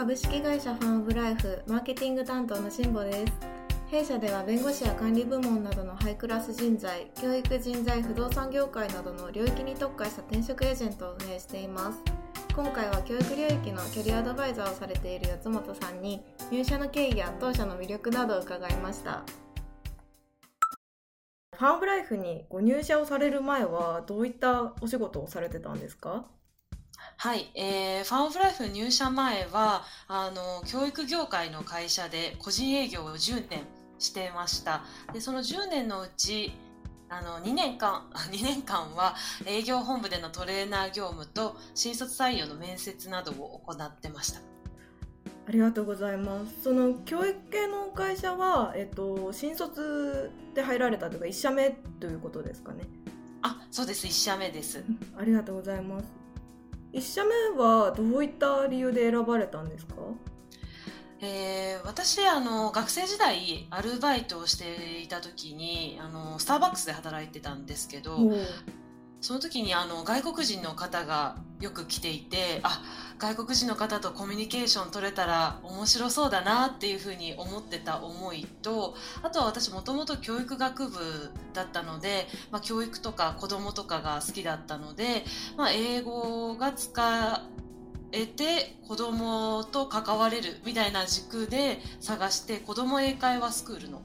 株式会社ファンオブライフマーケティング担当の辛坊です。弊社では弁護士や管理部門などのハイクラス人材教育人材不動産業界などの領域に特化した転職エージェントを運営しています。今回は教育領域のキャリアアドバイザーをされている四本さんに入社の経緯や当社の魅力などを伺いました。ファンオブライフにご入社をされる前はどういったお仕事をされてたんですか？はい、えー、ファンオブライフ入社前はあの教育業界の会社で個人営業を10年してました。でその10年のうちあの2年間 2年間は営業本部でのトレーナー業務と新卒採用の面接などを行ってました。ありがとうございます。その教育系の会社は、えっと、新卒で入られたというか1社目ということですかね。あそうです。1社目です。ありがとうございます1社目はどういった理由で選ばれたんですか？えー、私あの学生時代アルバイトをしていた時にあのスターバックスで働いてたんですけどその時にあの外国人の方がよく来ていてあ外国人の方とコミュニケーション取れたら面白そうだなっていうふうに思ってた思いとあとは私もともと教育学部だったので、まあ、教育とか子供とかが好きだったので、まあ、英語が使えて子供と関われるみたいな軸で探して子供英会話スクールの、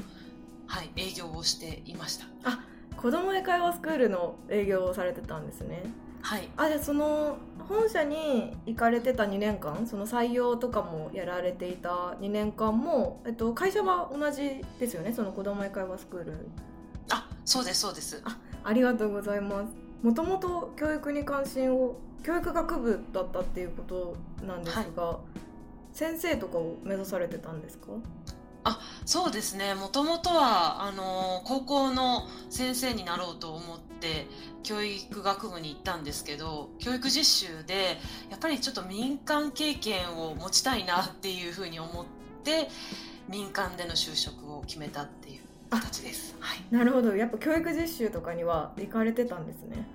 はい、営業をしていました。あ子供英会話スクールの営業をされてたんですね。はい、あじゃあその本社に行かれてた2年間その採用とかもやられていた2年間も、えっと、会社は同じですよね？その子供英会話スクール。あそうですそうです。あありがとうございます。もともと教育に関心を教育学部だったっていうことなんですが、はい、先生とかを目指されてたんですか？あそうですねもともとはあの高校の先生になろうと思って教育学部に行ったんですけど教育実習でやっぱりちょっと民間経験を持ちたいなっていうふうに思って民間での就職を決めたっていう形です。はい、なるほどやっぱ教育実習とかには行かれてたんですね。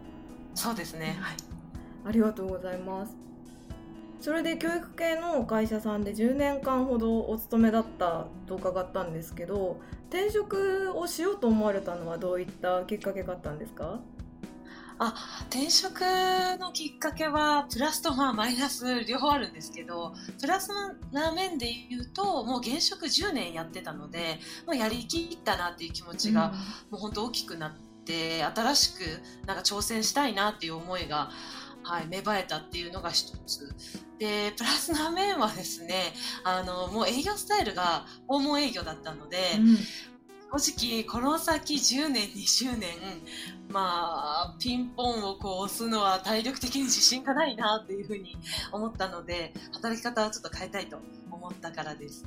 そうですね、はい、ありがとうございます。それで教育系の会社さんで10年間ほどお勤めだったと伺ったんですけど転職をしようと思われたのはどういったきっかけがあったんですか？あ転職のきっかけはプラスとまあマイナス両方あるんですけどプラスな面で言うともう現職10年やってたのでもうやりきったなっていう気持ちが、もう本当大きくなって新しくなんか挑戦したいなっていう思いがはい、芽生えたっていうのが一つ。で、プラスな面はですね、あの、もう営業スタイルが訪問営業だったので、うん、正直、この先10年、20年、まあ、ピンポンをこう押すのは体力的に自信がないなっていうふうに思ったので、働き方をちょっと変えたいと思ったからです。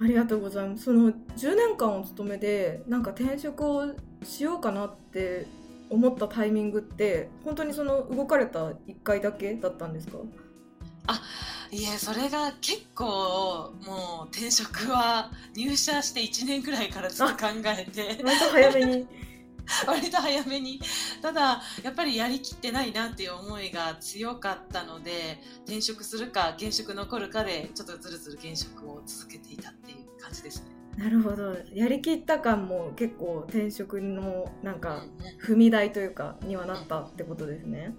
ありがとうございます。その10年間お勤めで、なんか転職をしようかなって思ったタイミングって本当にその動かれた1回だけだったんですか？あいえそれが結構もう転職は入社して1年くらいからずっと考えて。割と早めに。割と早めに。ただやっぱりやりきってないなっていう思いが強かったので転職するか現職残るかでちょっとずるずる現職を続けていたっていう感じですね。なるほど。やりきった感も結構転職のなんか踏み台というかにはなったってことですね。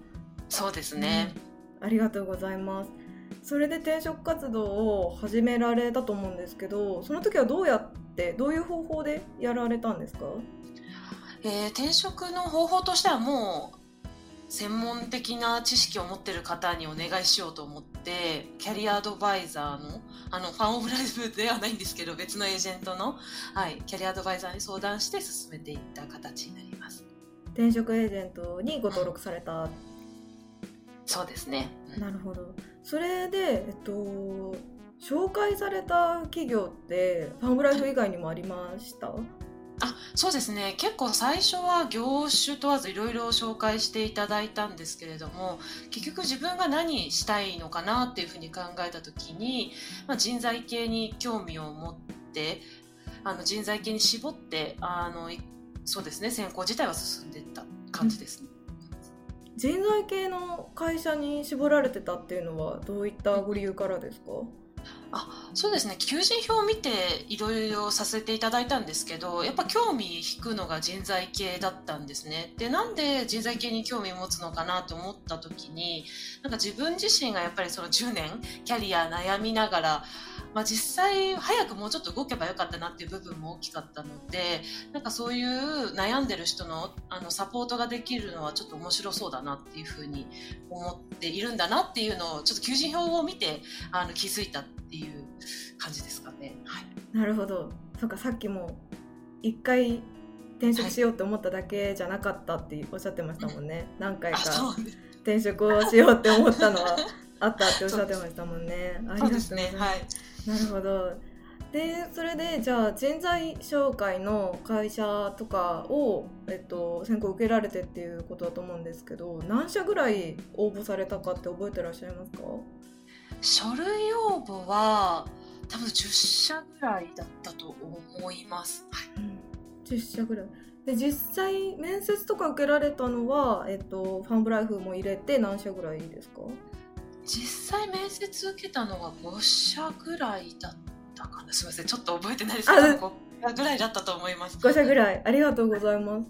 そうですね、うん、ありがとうございます。それで転職活動を始められたと思うんですけどその時はどうやってどういう方法でやられたんですか？えー、転職の方法としてはもう専門的な知識を持ってる方にお願いしようと思ってキャリアアドバイザーのあのファンオブライブではないんですけど別のエージェントの、はい、キャリアアドバイザーに相談して進めていった形になります転職エージェントにご登録された、うん、そうですね、うん、なるほど。それでえっと紹介された企業ってファンオブライフ以外にもありました？あそうですね。結構最初は業種問わずいろいろ紹介していただいたんですけれども結局自分が何したいのかなっていうふうに考えた時に、まあ、人材系に興味を持ってあの人材系に絞ってあのそうですね。選考自体は進んでいった感じですね。人材系の会社に絞られてたっていうのはどういったご理由からですか、あそうですね。求人票を見ていろいろさせていただいたんですけどやっぱ興味引くのが人材系だったんですね。でなんで人材系に興味を持つのかなと思った時になんか自分自身がやっぱりその10年キャリア悩みながらまあ、実際早くもうちょっと動けばよかったなっていう部分も大きかったのでなんかそういう悩んでる人のあのサポートができるのはちょっと面白そうだなっていうふうに思っているんだなっていうのをちょっと求人票を見てあの気づいたっていう感じですかね。はい、なるほど。そうかさっきも一回転職しようと思っただけじゃなかったっておっしゃってましたもんね、はい、何回か転職をしようって思ったのはあったっておっしゃってましたもんね。ありがとうございます。ね。はい。なるほど。でそれでじゃあ人材紹介の会社とかを、えっと、選考受けられてっていうことだと思うんですけど何社ぐらい応募されたかって覚えてらっしゃいますか？書類応募は多分10社ぐらいだったと思います、はい、うん、10社ぐらい。で実際面接とか受けられたのは、えっと、ファンブライフも入れて何社ぐらいですか？実際面接受けたのが5社ぐらいだったかな。すみませんちょっと覚えてないですけど5社ぐらいだったと思います。5社ぐらいありがとうございます？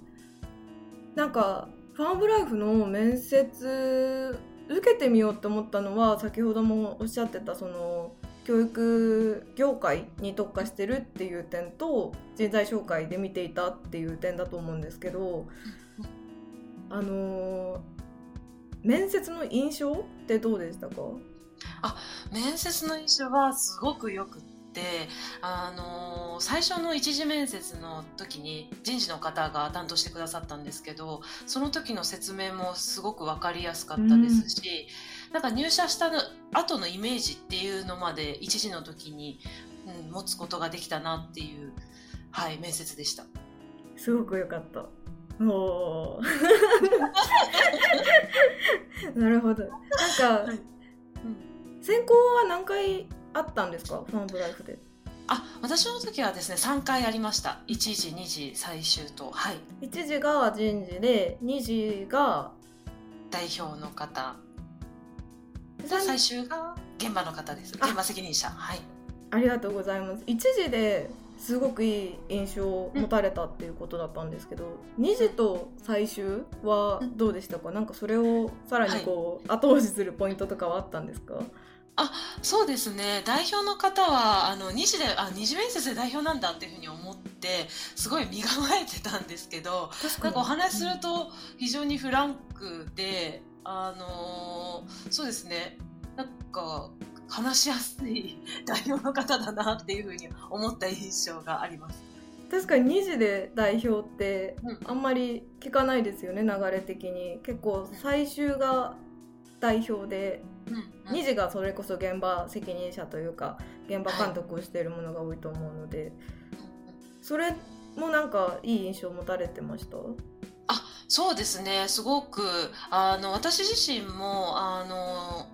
なんかファンブライフの面接受けてみようって思ったのは先ほどもおっしゃってたその教育業界に特化してるっていう点と人材紹介で見ていたっていう点だと思うんですけどあのー面接の印象ってどうでしたか？あ面接の印象はすごくよくってあのー、最初の一次面接の時に人事の方が担当してくださったんですけどその時の説明もすごく分かりやすかったですし、うん、なんか入社した後のイメージっていうのまで一時の時に、うん、持つことができたなっていう、はい、面接でした。すごく良かった。お なるほど。なんか、はい。うん、選考は何回あったんですか？ファンブライフで。あ私の時はですね3回ありました。1時2時最終と。はい。1時が人事で2時が代表の方。最終が現場の方です。現場責任者。はい。ありがとうございます。1時ですごくいい印象を持たれたっていうことだったんですけど、うん、2時と最終はどうでしたか、うん、なんかそれをさらにこう、はい、後押しするポイントとかはあったんですか？あそうですね。代表の方はあの2次であ二次面接で代表なんだっていうふうに思ってすごい身構えてたんですけどなんかお話しすると非常にフランクで、あのー、そうですね。なんか話しやすい 代表の方だなっていうふうに思った印象があります。確かに2時で代表ってあんまり聞かないですよね、うん、流れ的に。結構最終が代表で、うん、2時がそれこそ現場責任者というか現場監督をしているものが多いと思うので、それもなんかいい印象を持たれてました？あそうですね。すごくあの私自身もあの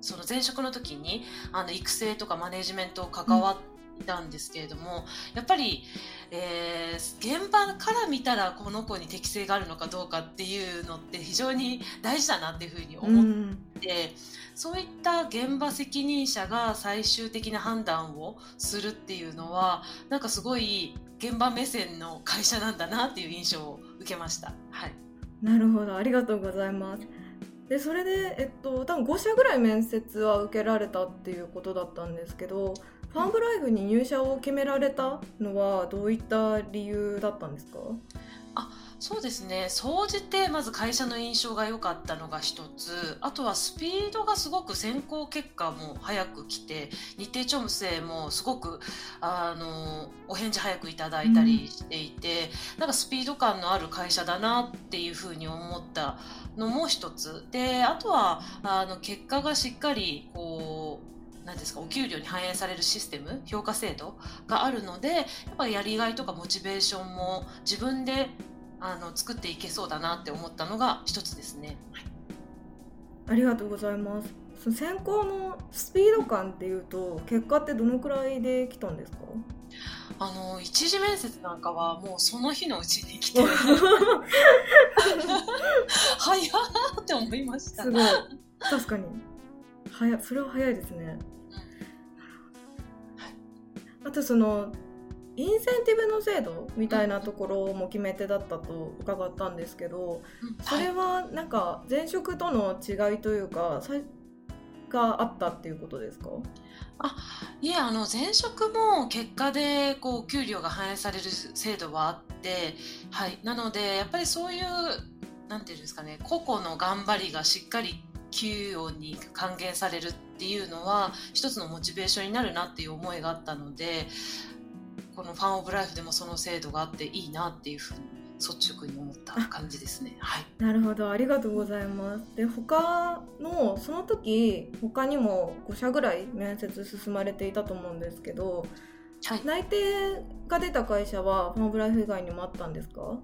その前職の時にあの育成とかマネジメントを関わっていたんですけれども、うん、やっぱり、えー、現場から見たらこの子に適性があるのかどうかっていうのって非常に大事だなっていうふうに思って、うん、そういった現場責任者が最終的な判断をするっていうのはなんかすごい現場目線の会社なんだなっていう印象を受けました。はい、なるほどありがとうございます。でそれで、えっと、多分5社ぐらい面接は受けられたっていうことだったんですけどファンブライフに入社を決められたのはどういった理由だったんですか？あそうですね。総じてまず会社の印象が良かったのが一つ。あとはスピードがすごく選考結果も早く来て日程調整もすごくあのお返事早くいただいたりしていて、うん、なんかスピード感のある会社だなっていうふうに思ったのも一つ。であとはあの結果がしっかりこう何ですか？お給料に反映されるシステム評価制度があるのでやっぱりやりがいとかモチベーションも自分であの作っていけそうだなって思ったのが一つですね。はい、ありがとうございます。その選考のスピード感っていうと結果ってどのくらいで来たんですか？あの一次面接なんかはもうその日のうちに来て 早って思いましたすごい確かに早それは早いですね、あとそのインセンティブの制度みたいなところも決め手だったと伺ったんですけど、それはなんか前職との違いというかがあったっていうことですか？あいえあの前職も結果でこう給料が反映される制度はあって、はい、なのでやっぱりそういうなんていうんですかね個々の頑張りがしっかり給与に還元されるっていうのは一つのモチベーションになるなっていう思いがあったのでこのファン・オブ・ライフでもその制度があっていいなっていうふうに率直に思った感じですね。はい。なるほど、ありがとうございます。で、他のその時他にも5社ぐらい面接進まれていたと思うんですけど、はい、内定が出た会社はファン・オブ・ライフ以外にもあったんですか？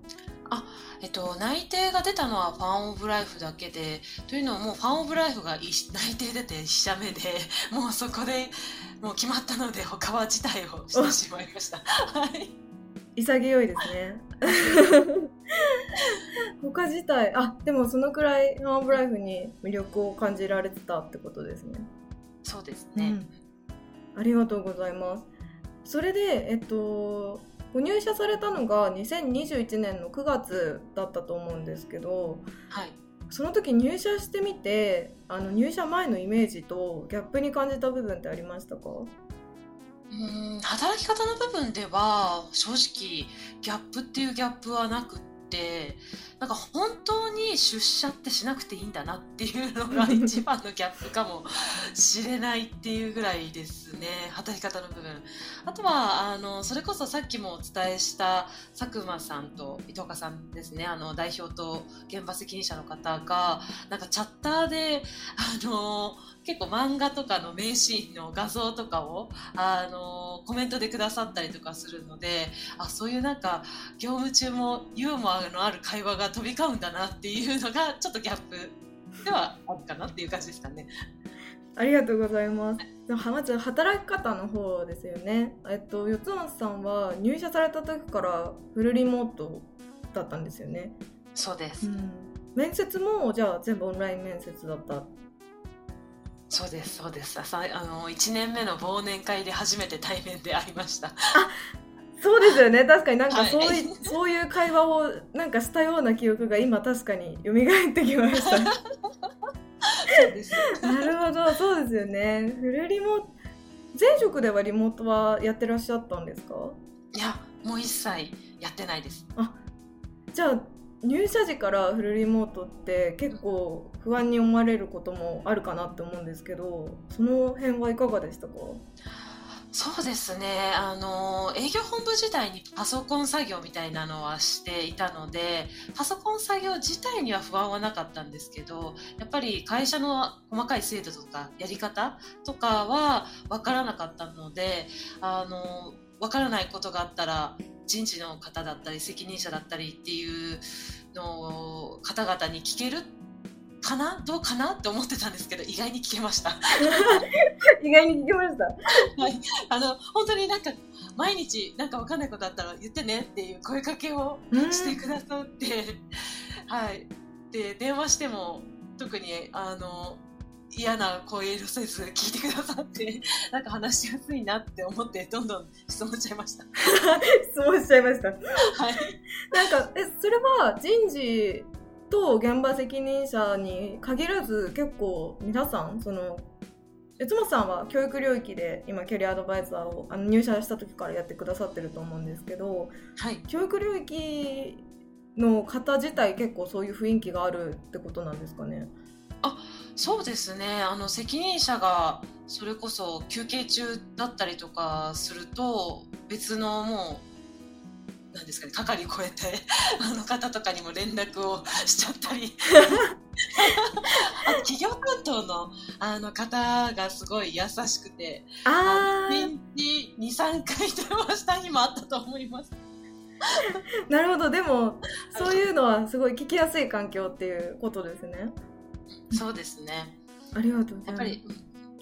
あ、えっと、内定が出たのはファン・オブ・ライフだけでというのはもうファン・オブ・ライフが 内定出て1社目で もうそこでもう決まったので他は辞退をしてしまいました。はい潔いですね。他自体あでもそのくらいファン・オブ・ライフに魅力を感じられてたってことですね。そうですね、うん、ありがとうございます。それでえっとご入社されたのが2021年の9月だったと思うんですけど、はい、その時入社してみてあの入社前のイメージとギャップに感じた部分ってありましたか？うん働き方の部分では正直ギャップっていうギャップはなくってなんか本当に出社ってしなくていいんだなっていうのが一番のギャップかもしれないっていうぐらいですね。働き方の部分。あとはあのそれこそさっきもお伝えした佐久間さんと伊藤さんですね。あの代表と現場責任者の方がなんかチャッターであの結構漫画とかの名シーンの画像とかをあのコメントでくださったりとかするのであそういうなんか業務中もユーモアのある会話が飛び交うんだなっていうのがちょっとギャップではあるかなっていう感じですかね。ありがとうございます。まず働き方の方ですよね。えっと四松さんは入社された時からフルリモートだったんですよね。そうです。うん、面接もじゃあ全部オンライン面接だった？そうですそうですあの1年目の忘年会で初めて対面で会いましたあそうですよね。確かになんかそういはい、そういう会話をなんかしたような記憶が今確かに蘇ってきました。なるほど。そうですよね。フルリモ前職ではリモートはやってらっしゃったんですか？いやもう一切やってないです。あじゃあ入社時からフルリモートって結構不安に思われることもあるかなって思うんですけどその辺はいかがでしたか？そうですね。あの営業本部時代にパソコン作業みたいなのはしていたのでパソコン作業自体には不安はなかったんですけどやっぱり会社の細かい制度とかやり方とかは分からなかったのであの分からないことがあったら人事の方だったり責任者だったりっていうの方々に聞けるかな？どうかな？って思ってたんですけど意外に聞けました。意外に聞けました。はい。あの本当になんか毎日なんか分かんないことあったら言ってねっていう声かけをしてくださって、はい。で電話しても特にあの嫌な声色せず聞いてくださってなんか話しやすいなって思ってどんどん質問しちゃいました。質問しちゃいました。はい。なんかえそれは人事と現場責任者に限らず結構皆さんその悦本さんは教育領域で今キャリアアドバイザーをあの入社した時からやってくださってると思うんですけど、はい、教育領域の方自体結構そういう雰囲気があるってことなんですかね？あそうですね。あの責任者がそれこそ休憩中だったりとかすると別のもうなんですかね係超えて あの方とかにも連絡をしちゃったり 企業担当のあの方がすごい優しくて年に23回電話した日もあったと思います。なるほどでもそういうのはすごい聞きやすい環境っていうことですね。そうですね。ありがとうやっぱり、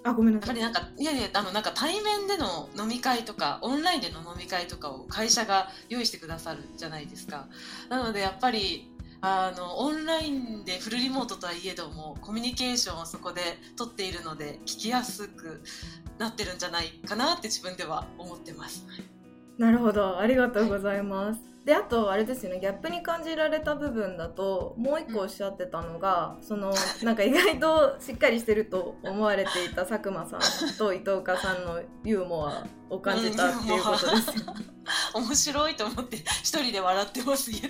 あ、ごめんなさい。やっぱりなんか、いやいや、あの、なんか対面での飲み会とか、オンラインでの飲み会とかを会社が用意してくださるじゃないですか。なので、やっぱり、あのオンラインでフルリモートとはいえどもコミュニケーションをそこで取っているので聞きやすくなってるんじゃないかなって自分では思ってます。なるほどありがとうございます。はいであとあれですよね。ギャップに感じられた部分だともう一個おっしゃってたのが、うん、そのなんか意外としっかりしてると思われていた佐久間さんと伊藤家さんのユーモアを感じたっていうことですよ。面白いと思って一人で笑ってます家で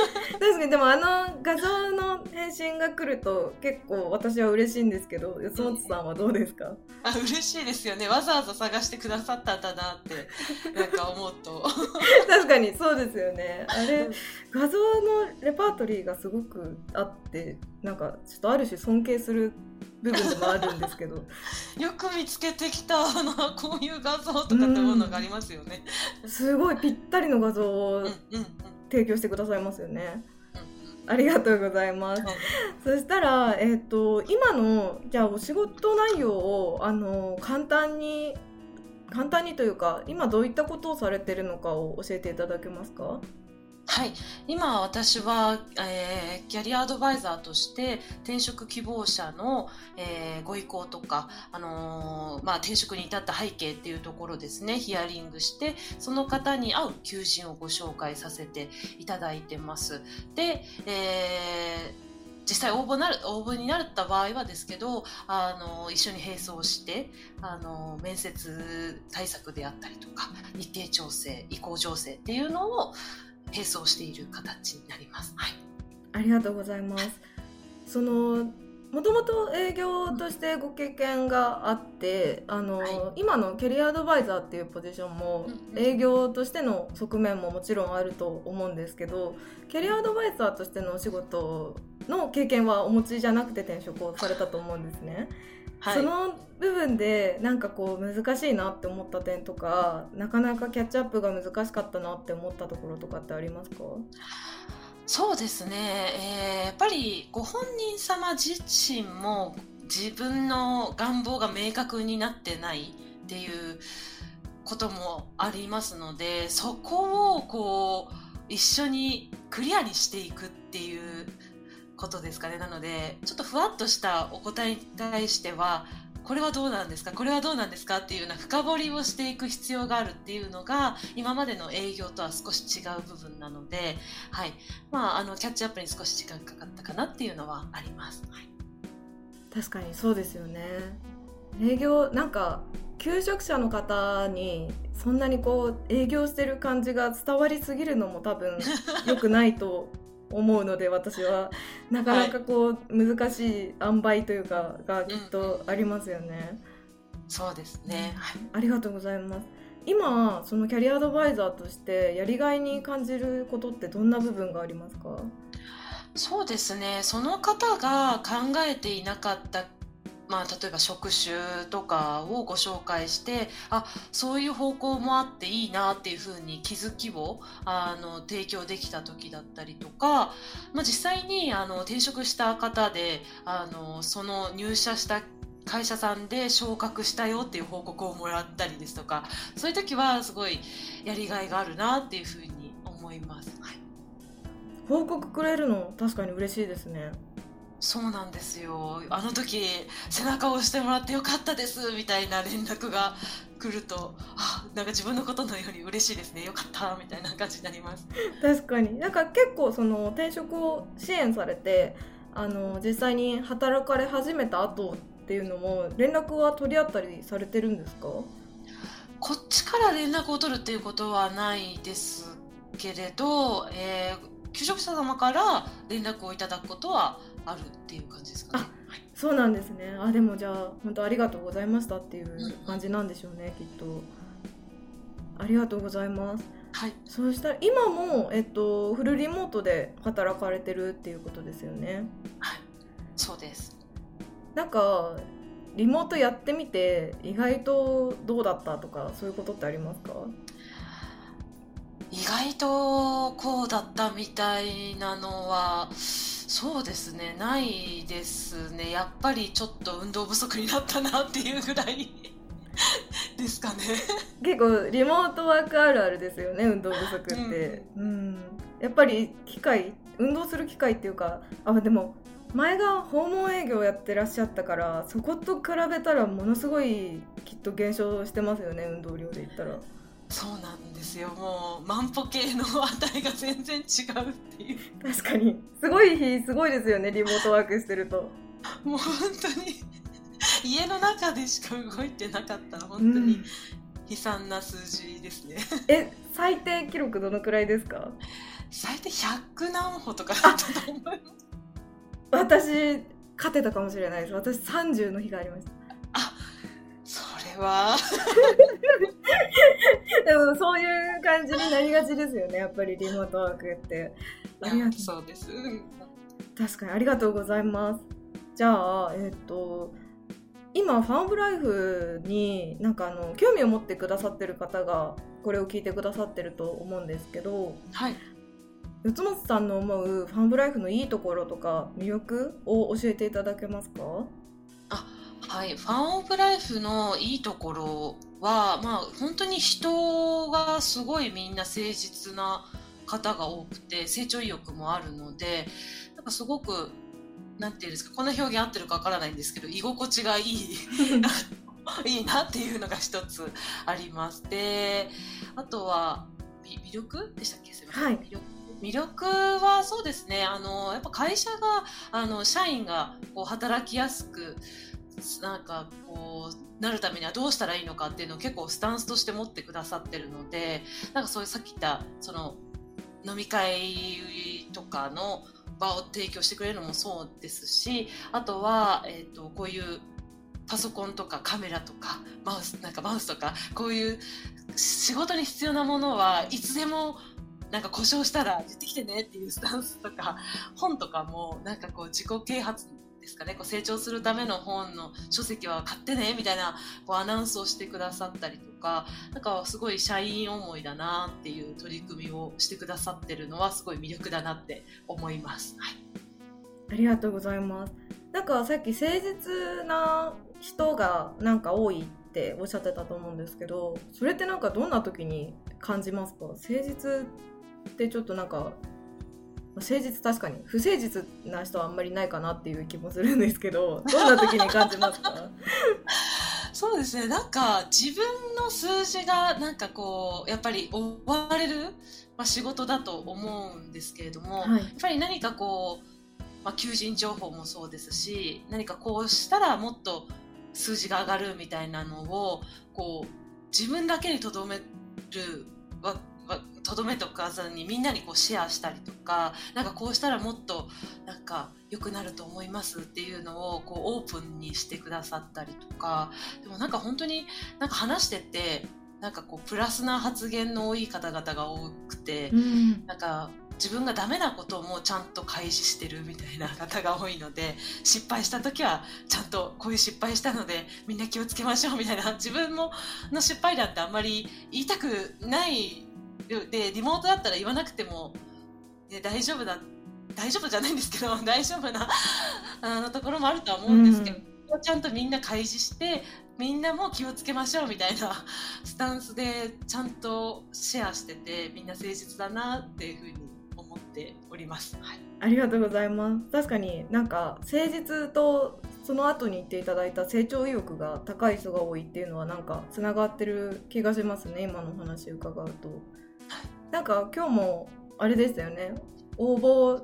確かに。でもあの画像の返信が来ると結構私は嬉しいんですけど四本さんはどうですか？あ嬉しいですよね。わざわざ探してくださったんだなってなんか思うと。確かにそうですよね あれ画像のレパートリーがすごくあってなんかちょっとある種尊敬する部分でもあるんですけど。よく見つけてきたなこういう画像とかってものがありますよね、うん、すごいぴったりの画像を提供してくださいますよね、ありがとうございます。そしたら、えっ、ー、と、今の、じゃあお仕事内容を、あの、簡単に、簡単にというか、今どういったことをされてるのかを教えていただけますか？はい、今私は、えー、キャリアアドバイザーとして転職希望者の、えー、ご意向とか、あのー、まあ、転職に至った背景っていうところですねヒアリングしてその方に合う求人をご紹介させていただいてます。で、えー実際応募なる応募になった場合はですけどあの一緒に並走してあの面接対策であったりとか日程調整移行調整っていうのを並走している形になります。はい、ありがとうございます。そのもともと営業としてご経験があってあの、はい、今のキャリアアドバイザーっていうポジションも営業としての側面ももちろんあると思うんですけどキャリアアドバイザーとしてのお仕事の経験はお持ちじゃなくて転職をされたと思うんですね。はい、その部分でなんかこう難しいなって思った点とかなかなかキャッチアップが難しかったなって思ったところとかってありますか？そうですね、えー、やっぱりご本人様自身も自分の願望が明確になってないっていうこともありますのでそこをこう一緒にクリアにしていくっていうことですかね。なので、ちょっとふわっとしたお答えに対しては、これはどうなんですか？これはどうなんですか？っていうような深掘りをしていく必要があるっていうのが今までの営業とは少し違う部分なので、はい。まあ、あのキャッチアップに少し時間かかったかなっていうのはあります。はい、確かにそうですよね。営業なんか求職者の方にそんなにこう営業してる感じが伝わりすぎるのも多分良くないと思うので私は。なかなかこう、はい、難しい塩梅というかがきっとありますよね。うん、そうですね、はい、ありがとうございます。今そのキャリアアドバイザーとしてやりがいに感じることってどんな部分がありますか？そうですね。その方が考えていなかったまあ、例えば職種とかをご紹介してあそういう方向もあっていいなっていうふうに気づきをあの提供できた時だったりとか、まあ、実際にあの転職した方であのその入社した会社さんで昇格したよっていう報告をもらったりですとかそういう時はすごいやりがいがあるなっていうふうに思います。はい、報告くれるの確かに嬉しいですね。そうなんですよ。あの時背中を押してもらってよかったですみたいな連絡が来るとあなんか自分のことのように嬉しいですね。よかったみたいな感じになります。確かに。なんか結構その転職を支援されてあの実際に働かれ始めた後っていうのも連絡は取り合ったりされてるんですか？こっちから連絡を取るっていうことはないですけれど、えー、求職者様から連絡をいただくことはあるっていう感じですかね。そうなんですね。あでもじゃあ本当ありがとうございましたっていう感じなんでしょうね、うん、きっと。ありがとうございます。はい。そうしたら今もえっとフルリモートで働かれてるっていうことですよね。はい。そうです。なんかリモートやってみて意外とどうだったとかそういうことってありますか？意外とこうだったみたいなのは。そうですねないですね。やっぱりちょっと運動不足になったなっていうぐらい ですかね。結構リモートワークあるあるですよね運動不足って、うん、うん、やっぱり機械運動する機会っていうかあでも前が訪問営業やってらっしゃったからそこと比べたらものすごいきっと減少してますよね運動量で言ったら。そうなんですよ。もう万歩計の値が全然違うっていう。確かに。すごい日すごいですよねリモートワークしてると。もう本当に家の中でしか動いてなかったら本当に悲惨な数字ですね、うん、え最低記録どのくらいですか？最低100何歩とかだったと思います私勝てたかもしれないです。私30の日がありました。あそれは でもそういう感じになりがちですよねやっぱりリモートワークって。ありがとう。そうです。確かにありがとうございます。じゃあえっ、と今ファンオブライフになんかあの興味を持ってくださってる方がこれを聞いてくださってると思うんですけど、はい、四本さんの思うファンブライフのいいところとか魅力を教えていただけますか？あはい、ファンオブライフのいいところは、まあ、本当に人がすごいみんな誠実な方が多くて成長意欲もあるのでなんかすごくなんていうんですかこんな表現合ってるかわからないんですけど居心地がいい いいなっていうのが一つあります。であとは魅力でしたっけ？すみません、はい、魅力。魅力はそうですねあのやっぱ会社があの社員がこう働きやすくなんかこうなるためにはどうしたらいいのかっていうのを結構スタンスとして持ってくださってるのでなんかそういうさっき言ったその飲み会とかの場を提供してくれるのもそうですしあとは、えーと、こういうパソコンとかカメラとかマウスなんかマウスとかこういう仕事に必要なものはいつでもなんか故障したら言ってきてねっていうスタンスとか本とかもなんかこう自己啓発ですかねこう成長するための本の書籍は買ってねみたいなこうアナウンスをしてくださったりとかなんかすごい社員思いだなっていう取り組みをしてくださってるのはすごい魅力だなって思います。はい、ありがとうございます。なんかさっき誠実な人がなんか多いっておっしゃってたと思うんですけどそれってなんかどんな時に感じますか？誠実ってちょっとなんか誠実確かに。不誠実な人はあんまりないかなっていう気もするんですけどどんな時に感じますか？そうですね。なんか自分の数字がなんかこうやっぱり追われる、まあ、仕事だと思うんですけれども、はい、やっぱり何かこう、まあ、求人情報もそうですし何かこうしたらもっと数字が上がるみたいなのをこう自分だけにとどめるとどめとかずにみんなにこうシェアしたりとかなんかこうしたらもっとなんか良くなると思いますっていうのをこうオープンにしてくださったりとか。でもなんか本当になんか話しててなんかこうプラスな発言の多い方々が多くて、うん、なんか自分がダメなこともちゃんと開示してるみたいな方が多いので失敗した時はちゃんとこういう失敗したのでみんな気をつけましょうみたいな。自分もの失敗談ってあんまり言いたくないでリモートだったら言わなくても、ね、大丈夫だ大丈夫じゃないんですけど 大丈夫なあのところもあるとは思うんですけど、うん、ちゃんとみんな開示してみんなも気をつけましょうみたいなスタンスでちゃんとシェアしててみんな誠実だなっていうふうに思っております、はい、ありがとうございます。確かになんか誠実とその後に言っていただいた成長意欲が高い人が多いっていうのはなんかつながってる気がしますね今の話伺うと。なんか今日もあれでしたよね応募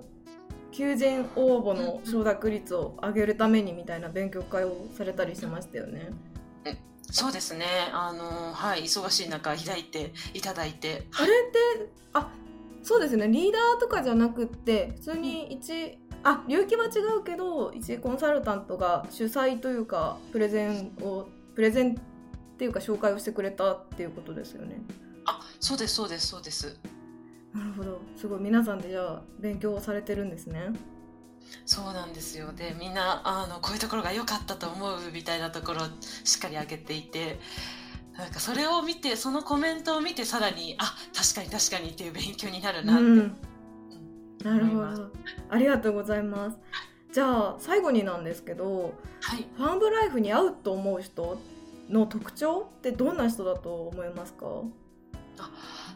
求人応募の承諾率を上げるためにみたいな勉強会をされたりしてましたよね。そうですね。あのはい忙しい中開いていただいて。あれってあそうですねリーダーとかじゃなくって普通に一あ領域は違うけど一コンサルタントが主催というかプレゼンをプレゼンっていうか紹介をしてくれたっていうことですよね。あそうですそうですそうです。なるほど。すごい皆さんでじゃあ勉強されてるんですね。そうなんですよ。でみんなあのこういうところが良かったと思うみたいなところをしっかり上げていてなんかそれを見てそのコメントを見てさらにあ確かに確かにっていう勉強になるなって、うん、なるほど。ありがとうございます。じゃあ最後になんですけど、はい、ファンブライフに合うと思う人の特徴ってどんな人だと思いますか？あ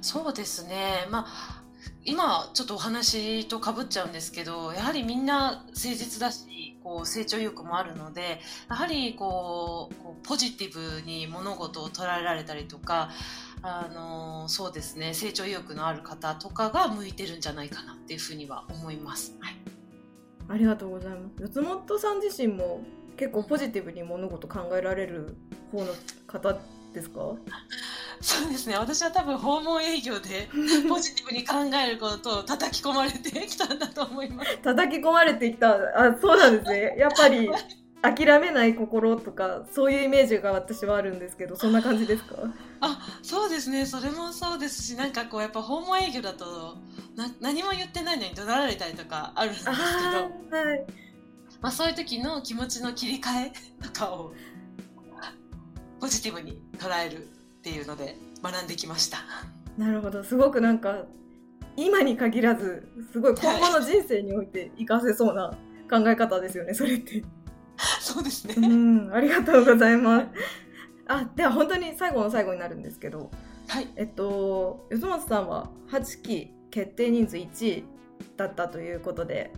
そうですね、まあ、今ちょっとお話とかぶっちゃうんですけどやはりみんな誠実だしこう成長意欲もあるのでやはりこうこうポジティブに物事を捉えられたりとかあのそうですね成長意欲のある方とかが向いてるんじゃないかなっていうふうには思います。はい、ありがとうございます。四本さん自身も結構ポジティブに物事考えられる方の方ですか？そうですね。私は多分訪問営業で ポジティブに考えることを叩き込まれて きたんだと思います。叩き込まれてきた。あそうなんですね。やっぱり諦めない心とかそういうイメージが私はあるんですけどそんな感じですか？あそうですね。それもそうですしなんかこうやっぱ訪問営業だとな何も言ってないのに怒られたりとかあるんですけど、はい。まあ、そういう時の気持ちの切り替えとかをポジティブに捉えるっていうので学んできました。なるほどすごくなんか今に限らずすごい今後の人生において活かせそうな考え方ですよねそれって。そうですね。うんありがとうございます。あでは本当に最後の最後になるんですけど、はい、えっと吉本さんは8期決定人数1位だったということで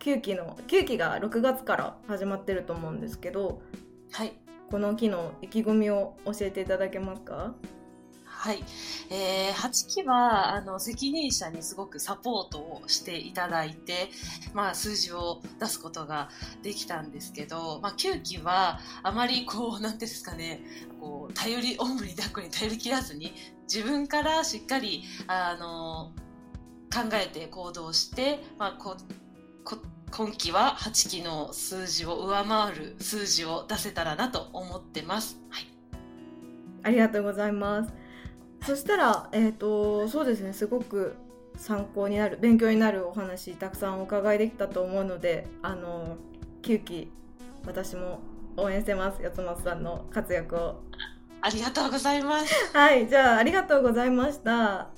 9期の9期が6月から始まってると思うんですけど、はい、この機の意気込みを教えていただけますか？はい、えー、8期はあの責任者にすごくサポートをしていただいて、まあ、数字を出すことができたんですけど、まあ、9期はあまりこうなんですかねこう頼りおんぶに抱っこに頼り切らずに自分からしっかりあの考えて行動して、まあ、ここ今期は8期の数字を上回る数字を出せたらなと思ってます。はい、ありがとうございます。そしたら、えっ、ー、と、そうですね、すごく参考になる、勉強になるお話、たくさんお伺いできたと思うので、あの、9期、私も応援してます、八松さんの活躍を。ありがとうございます。はい、じゃあ、ありがとうございました。